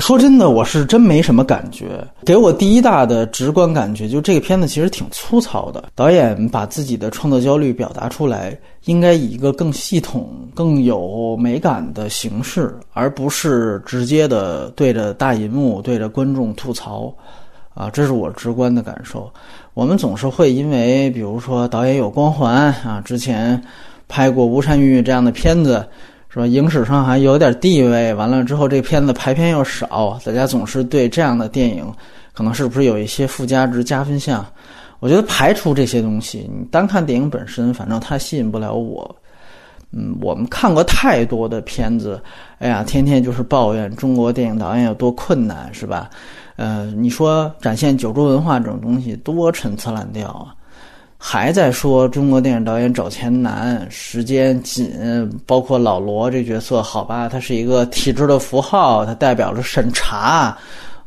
说真的，我是真没什么感觉。给我第一大的直观感觉，就这个片子其实挺粗糙的。导演把自己的创作焦虑表达出来，应该以一个更系统、更有美感的形式，而不是直接的对着大银幕、对着观众吐槽。啊，这是我直观的感受。我们总是会因为，比如说导演有光环啊，之前拍过《无产玉》这样的片子。是吧？影史上还有点地位，完了之后这片子排片又少，大家总是对这样的电影，可能是不是有一些附加值、加分项？我觉得排除这些东西，你单看电影本身，反正它吸引不了我。嗯，我们看过太多的片子，哎呀，天天就是抱怨中国电影导演有多困难，是吧？呃，你说展现九州文化这种东西多陈词滥调啊！还在说中国电影导演找钱难、时间紧，包括老罗这角色，好吧，他是一个体制的符号，他代表着审查。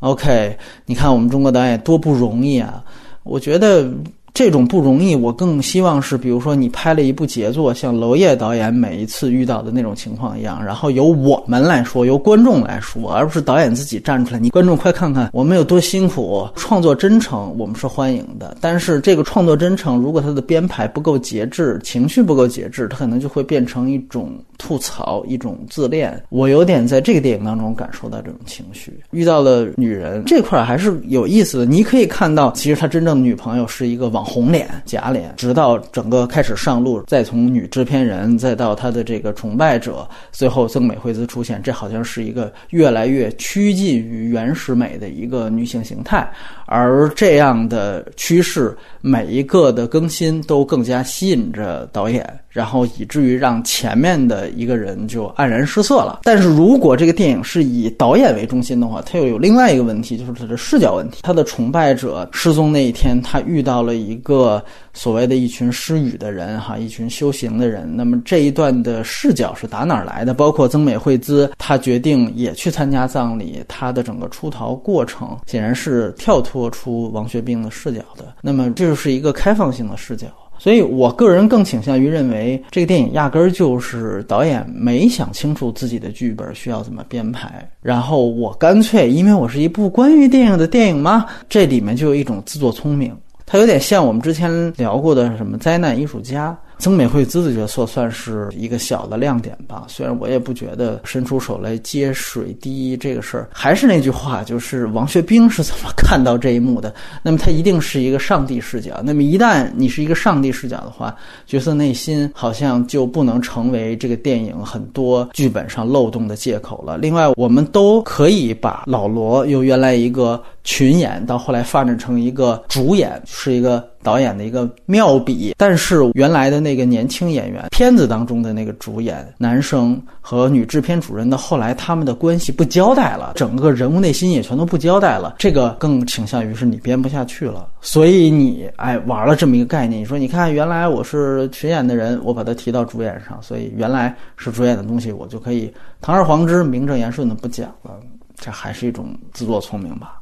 OK，你看我们中国导演多不容易啊！我觉得。这种不容易，我更希望是，比如说你拍了一部杰作，像娄烨导演每一次遇到的那种情况一样，然后由我们来说，由观众来说，而不是导演自己站出来。你观众快看看我们有多辛苦，创作真诚，我们是欢迎的。但是这个创作真诚，如果他的编排不够节制，情绪不够节制，他可能就会变成一种吐槽，一种自恋。我有点在这个电影当中感受到这种情绪。遇到了女人这块还是有意思的，你可以看到，其实他真正的女朋友是一个网。红脸、假脸，直到整个开始上路，再从女制片人，再到她的这个崇拜者，最后曾美惠子出现，这好像是一个越来越趋近于原始美的一个女性形态。而这样的趋势，每一个的更新都更加吸引着导演，然后以至于让前面的一个人就黯然失色了。但是如果这个电影是以导演为中心的话，它又有另外一个问题，就是它的视角问题。他的崇拜者失踪那一天，他遇到了一个所谓的一群失语的人，哈，一群修行的人。那么这一段的视角是打哪儿来的？包括曾美惠兹，他决定也去参加葬礼，他的整个出逃过程显然是跳脱。出王学兵的视角的，那么这就是一个开放性的视角，所以我个人更倾向于认为，这个电影压根儿就是导演没想清楚自己的剧本需要怎么编排，然后我干脆，因为我是一部关于电影的电影嘛，这里面就有一种自作聪明，它有点像我们之前聊过的什么灾难艺术家。曾美惠子的角色算是一个小的亮点吧，虽然我也不觉得伸出手来接水滴这个事儿。还是那句话，就是王学兵是怎么看到这一幕的？那么他一定是一个上帝视角。那么一旦你是一个上帝视角的话，角色内心好像就不能成为这个电影很多剧本上漏洞的借口了。另外，我们都可以把老罗由原来一个群演，到后来发展成一个主演，是一个。导演的一个妙笔，但是原来的那个年轻演员，片子当中的那个主演男生和女制片主任的后来他们的关系不交代了，整个人物内心也全都不交代了，这个更倾向于是你编不下去了，所以你哎玩了这么一个概念，你说你看原来我是群演的人，我把它提到主演上，所以原来是主演的东西我就可以堂而皇之、名正言顺的不讲了，这还是一种自作聪明吧。